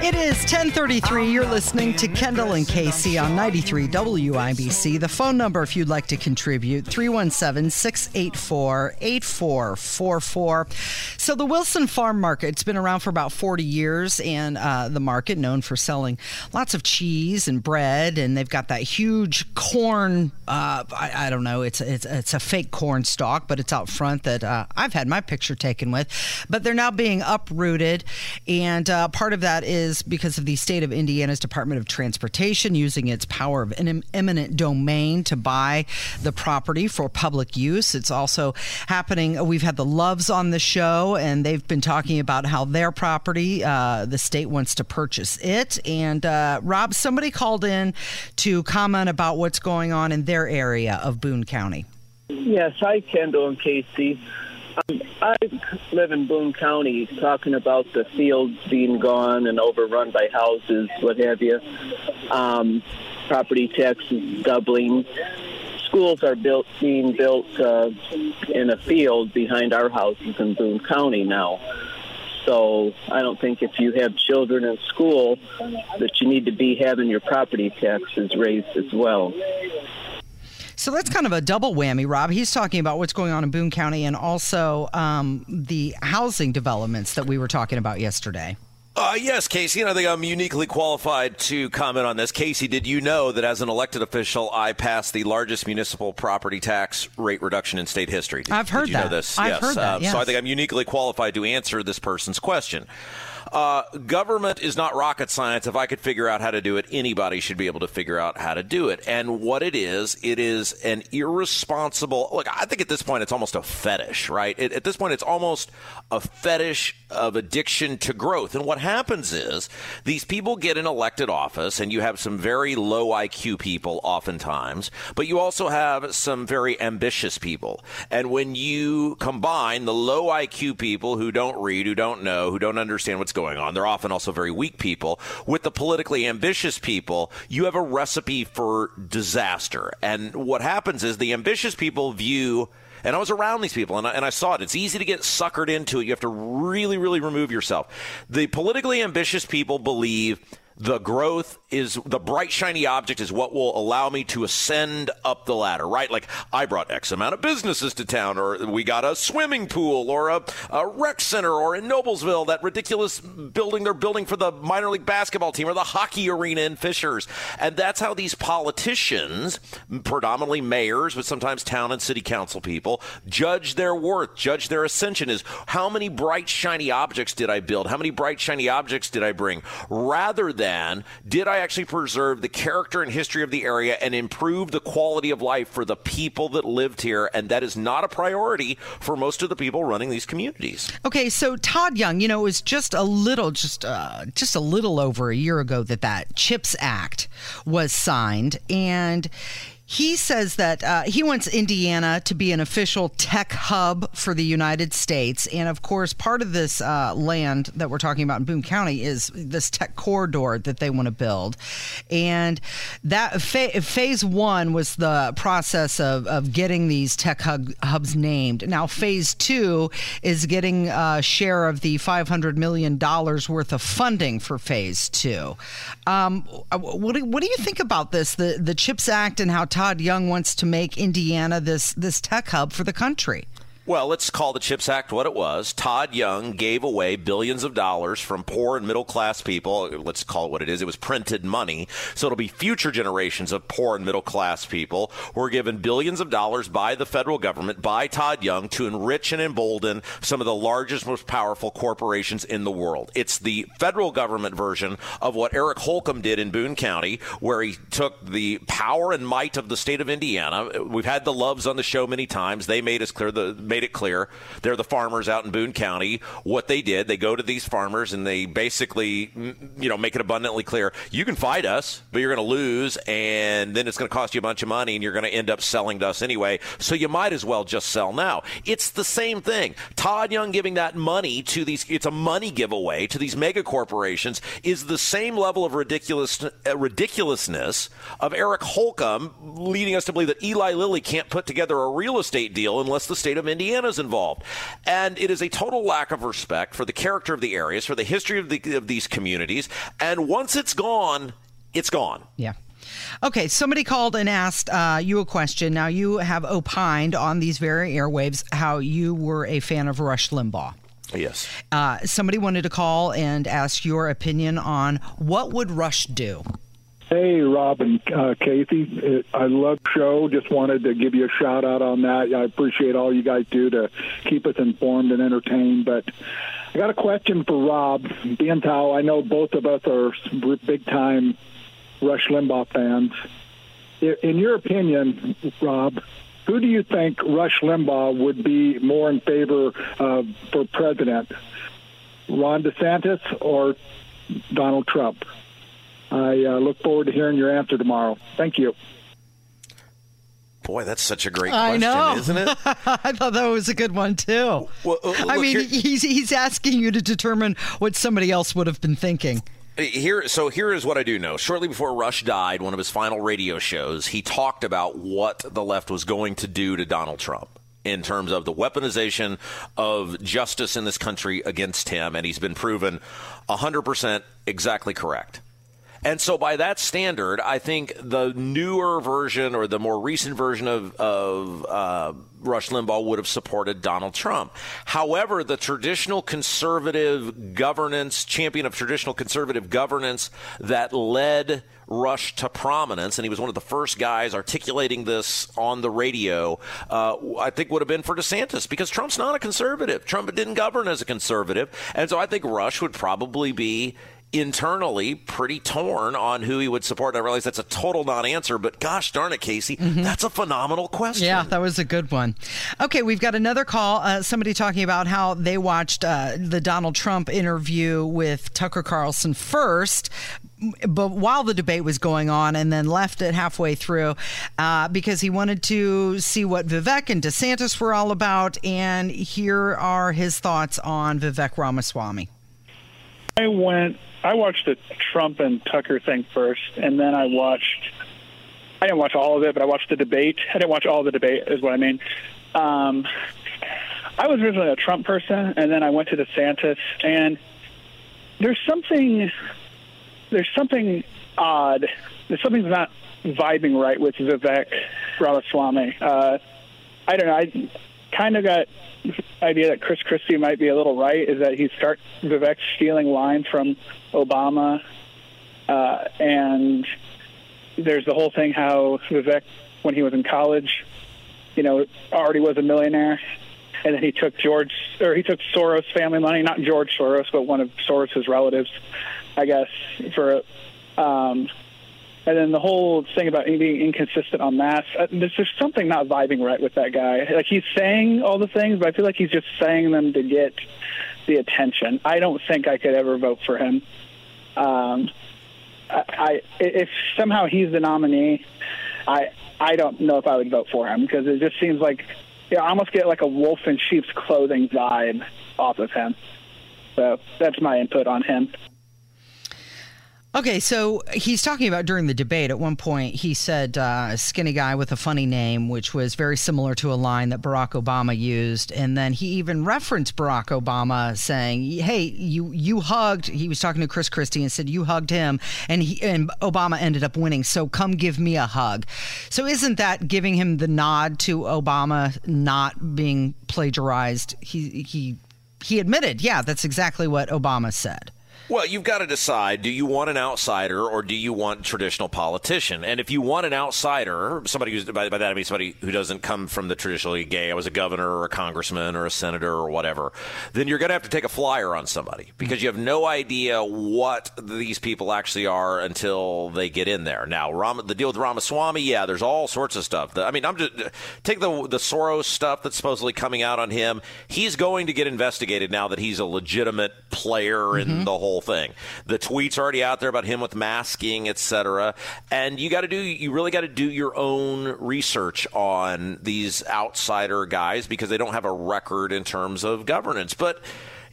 It is 1033. You're listening to Kendall and Casey on 93 WIBC. The phone number, if you'd like to contribute, 317 684 8444. So, the Wilson Farm Market, it's been around for about 40 years, and uh, the market known for selling lots of cheese and bread, and they've got that huge corn. Uh, I, I, don't know, it's, it's, it's a fake corn stalk, but it's out front that uh, I've had my picture taken with. But they're now being uprooted, and uh, part of that is because of the state of Indiana's Department of Transportation using its power of an eminent domain to buy the property for public use. It's also happening. We've had the Loves on the show, and they've been talking about how their property, uh, the state wants to purchase it. And uh, Rob, somebody called in to comment about what's going on in their area of Boone County. Yes, hi, Kendall and Casey. Um, I live in Boone County, talking about the fields being gone and overrun by houses, what have you. Um, property taxes doubling. Schools are built, being built uh, in a field behind our houses in Boone County now. So I don't think if you have children in school that you need to be having your property taxes raised as well. So that's kind of a double whammy, Rob. He's talking about what's going on in Boone County and also um, the housing developments that we were talking about yesterday. Uh, yes, Casey, and I think I'm uniquely qualified to comment on this. Casey, did you know that as an elected official, I passed the largest municipal property tax rate reduction in state history? Did, I've heard did you that. Know this? I've yes. heard that. Yes. Uh, so I think I'm uniquely qualified to answer this person's question. Uh, government is not rocket science. If I could figure out how to do it, anybody should be able to figure out how to do it. And what it is, it is an irresponsible. Look, I think at this point it's almost a fetish, right? It, at this point, it's almost a fetish of addiction to growth. And what happens is these people get in elected office, and you have some very low IQ people oftentimes, but you also have some very ambitious people. And when you combine the low IQ people who don't read, who don't know, who don't understand what's going on. They're often also very weak people. With the politically ambitious people, you have a recipe for disaster. And what happens is the ambitious people view and I was around these people and I, and I, saw it. It's easy to get suckered into it. You have to really, really remove yourself. The politically ambitious people believe the growth is the bright shiny object is what will allow me to ascend up the ladder right? Like i brought x amount of businesses to town or we got a swimming pool or a, a rec center or in noblesville that ridiculous building they're building for the minor league basketball team or the hockey arena in fishers. And that's how these politicians predominantly mayors but sometimes town and city council people judge their worth judge their ascension is how many bright shiny objects did i build? How many bright shiny objects did i bring? Rather than did I actually preserve the character and history of the area and improve the quality of life for the people that lived here? And that is not a priority for most of the people running these communities. Okay, so Todd Young, you know, it was just a little, just uh, just a little over a year ago that that CHIPS Act was signed, and he says that uh, he wants Indiana to be an official tech hub for the United States. And of course, part of this uh, land that we're talking about in Boone County is this tech corridor that they want to build. And that fa- phase one was the process of, of getting these tech hub- hubs named. Now, phase two is getting a share of the $500 million worth of funding for phase two. Um, what, do, what do you think about this, the, the CHIPS Act, and how Todd Young wants to make Indiana this this tech hub for the country. Well, let's call the CHIPS Act what it was. Todd Young gave away billions of dollars from poor and middle class people. Let's call it what it is. It was printed money. So it'll be future generations of poor and middle class people who are given billions of dollars by the federal government, by Todd Young, to enrich and embolden some of the largest, most powerful corporations in the world. It's the federal government version of what Eric Holcomb did in Boone County, where he took the power and might of the state of Indiana. We've had the Loves on the show many times. They made us clear the made it clear. They're the farmers out in Boone County. What they did, they go to these farmers and they basically, you know, make it abundantly clear you can fight us, but you're going to lose, and then it's going to cost you a bunch of money, and you're going to end up selling to us anyway. So you might as well just sell now. It's the same thing. Todd Young giving that money to these, it's a money giveaway to these mega corporations, is the same level of ridiculous, uh, ridiculousness of Eric Holcomb leading us to believe that Eli Lilly can't put together a real estate deal unless the state of Indiana Indiana's involved. And it is a total lack of respect for the character of the areas, for the history of, the, of these communities. And once it's gone, it's gone. Yeah. Okay, somebody called and asked uh, you a question. Now, you have opined on these very airwaves how you were a fan of Rush Limbaugh. Yes. Uh, somebody wanted to call and ask your opinion on what would Rush do? Hey, Rob and uh, Casey. I love the show. Just wanted to give you a shout out on that. I appreciate all you guys do to keep us informed and entertained. But I got a question for Rob. Being how I know both of us are big time Rush Limbaugh fans. In your opinion, Rob, who do you think Rush Limbaugh would be more in favor of for president? Ron DeSantis or Donald Trump? I uh, look forward to hearing your answer tomorrow. Thank you. Boy, that's such a great question, I know. isn't it? I thought that was a good one too. Well, uh, I mean, here- he's he's asking you to determine what somebody else would have been thinking. Here, so here is what I do know. Shortly before Rush died, one of his final radio shows, he talked about what the left was going to do to Donald Trump in terms of the weaponization of justice in this country against him, and he's been proven 100% exactly correct. And so, by that standard, I think the newer version or the more recent version of, of uh, Rush Limbaugh would have supported Donald Trump. However, the traditional conservative governance, champion of traditional conservative governance that led Rush to prominence, and he was one of the first guys articulating this on the radio, uh, I think would have been for DeSantis because Trump's not a conservative. Trump didn't govern as a conservative. And so I think Rush would probably be internally pretty torn on who he would support. I realize that's a total non-answer, but gosh darn it, Casey, that's a phenomenal question. Yeah, that was a good one. Okay, we've got another call. Uh, somebody talking about how they watched uh, the Donald Trump interview with Tucker Carlson first. But while the debate was going on, and then left it halfway through uh, because he wanted to see what Vivek and DeSantis were all about. And here are his thoughts on Vivek Ramaswamy. I went. I watched the Trump and Tucker thing first, and then I watched. I didn't watch all of it, but I watched the debate. I didn't watch all the debate, is what I mean. Um, I was originally a Trump person, and then I went to DeSantis, and there's something. There's something odd. There's something not vibing right with Vivek Ramaswamy. Uh, I don't know. I kind of got idea that Chris Christie might be a little right. Is that he start Vivek stealing lines from Obama, uh, and there's the whole thing how Vivek, when he was in college, you know, already was a millionaire, and then he took George or he took Soros family money, not George Soros, but one of Soros's relatives, I guess, for. Um, and then the whole thing about being inconsistent on mass, uh, there's just something not vibing right with that guy. Like he's saying all the things, but I feel like he's just saying them to get the attention. I don't think I could ever vote for him. Um, I, I if somehow he's the nominee, I I don't know if I would vote for him because it just seems like know, I almost get like a wolf in sheep's clothing vibe off of him. So that's my input on him. Okay, so he's talking about during the debate. At one point, he said uh, "skinny guy with a funny name," which was very similar to a line that Barack Obama used. And then he even referenced Barack Obama, saying, "Hey, you you hugged." He was talking to Chris Christie and said, "You hugged him," and he and Obama ended up winning. So come give me a hug. So isn't that giving him the nod to Obama not being plagiarized? He he he admitted, yeah, that's exactly what Obama said. Well, you've got to decide do you want an outsider or do you want traditional politician? And if you want an outsider, somebody who's, by, by, that I mean somebody who doesn't come from the traditionally gay, I was a governor or a congressman or a senator or whatever, then you're going to have to take a flyer on somebody because you have no idea what these people actually are until they get in there. Now, Ram, the deal with Ramaswamy, yeah, there's all sorts of stuff. I mean, I'm just, take the, the Soros stuff that's supposedly coming out on him. He's going to get investigated now that he's a legitimate player mm-hmm. in the whole whole thing. The tweets already out there about him with masking, etc. And you got to do you really got to do your own research on these outsider guys because they don't have a record in terms of governance. But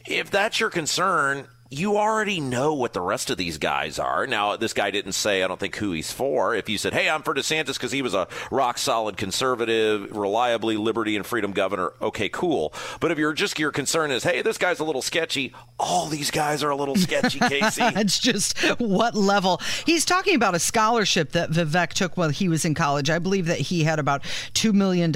if that's your concern, you already know what the rest of these guys are. Now, this guy didn't say, I don't think, who he's for. If you said, hey, I'm for DeSantis because he was a rock solid conservative, reliably liberty and freedom governor, okay, cool. But if you're just, your concern is, hey, this guy's a little sketchy, all these guys are a little sketchy, Casey. it's just what level. He's talking about a scholarship that Vivek took while he was in college. I believe that he had about $2 million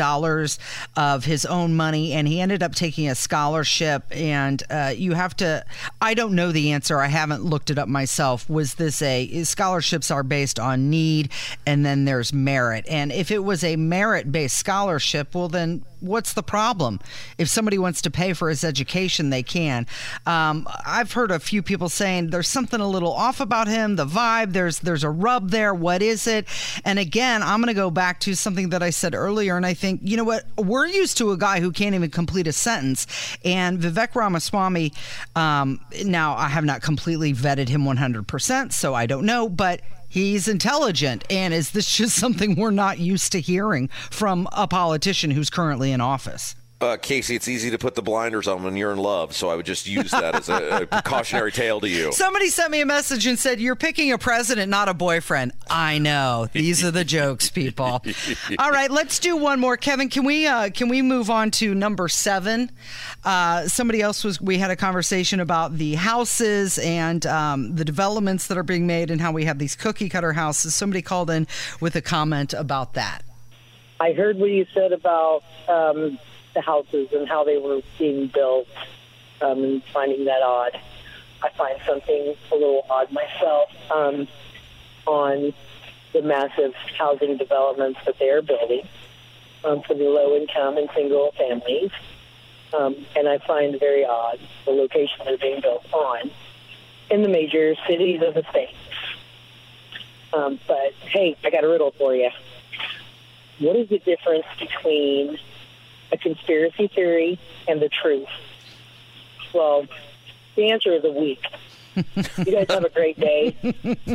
of his own money, and he ended up taking a scholarship. And uh, you have to, I don't know know the answer. I haven't looked it up myself. Was this a scholarships are based on need and then there's merit? And if it was a merit based scholarship, well, then what's the problem? If somebody wants to pay for his education, they can. Um, I've heard a few people saying there's something a little off about him, the vibe. There's there's a rub there. What is it? And again, I'm going to go back to something that I said earlier, and I think you know what we're used to a guy who can't even complete a sentence, and Vivek Ramaswamy. Um, now now, I have not completely vetted him 100%, so I don't know, but he's intelligent. And is this just something we're not used to hearing from a politician who's currently in office? Uh, Casey, it's easy to put the blinders on when you're in love, so I would just use that as a, a cautionary tale to you. Somebody sent me a message and said, You're picking a president, not a boyfriend. I know. These are the jokes, people. All right, let's do one more. Kevin, can we uh, can we move on to number seven? Uh, somebody else was we had a conversation about the houses and um, the developments that are being made and how we have these cookie cutter houses. Somebody called in with a comment about that. I heard what you said about um, the houses and how they were being built, um, and finding that odd. I find something a little odd myself um, on the massive housing developments that they are building um, for the low income and single families. Um, and I find very odd the location they're being built on in the major cities of the states. Um, but hey, I got a riddle for you. What is the difference between a conspiracy theory and the truth? Well, the answer is a week. you guys have a great day.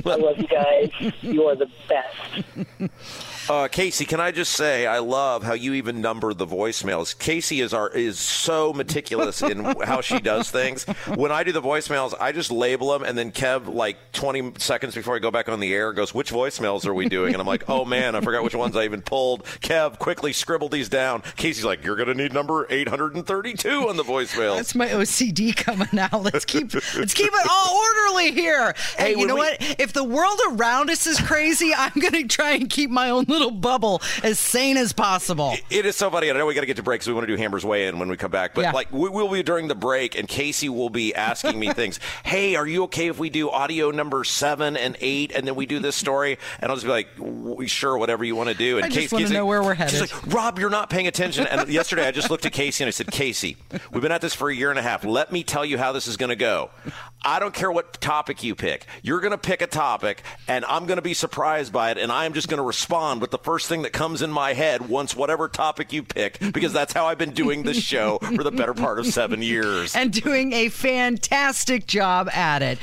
I love you guys. You are the best. Uh, Casey, can I just say I love how you even number the voicemails. Casey is our is so meticulous in how she does things. When I do the voicemails, I just label them, and then Kev, like 20 seconds before I go back on the air, goes, "Which voicemails are we doing?" And I'm like, "Oh man, I forgot which ones I even pulled." Kev, quickly scribbled these down. Casey's like, "You're gonna need number 832 on the voicemail." That's my OCD coming out. Let's keep let's keep it all orderly here. Hey, hey you know we, what? If the world around us is crazy, I'm gonna try and keep my own little bubble as sane as possible. it, it is so funny. I know we got to get to break, so we want to do Hammer's Way In when we come back. But yeah. like we will be during the break, and Casey will be asking me things. Hey, are you okay if we do audio number seven and eight, and then we do this story? And I'll just be like, sure, whatever you want to do. And I just want to know where we're headed. She's like, Rob, you're not paying attention. And yesterday, I just looked at Casey and I said, Casey, we've been at this for a year and a half. Let me tell you how this is going to go. I don't care what topic you pick. You're going to pick a topic, and I'm going to be surprised by it, and I'm just going to respond with the first thing that comes in my head once whatever topic you pick, because that's how I've been doing this show for the better part of seven years. And doing a fantastic job at it.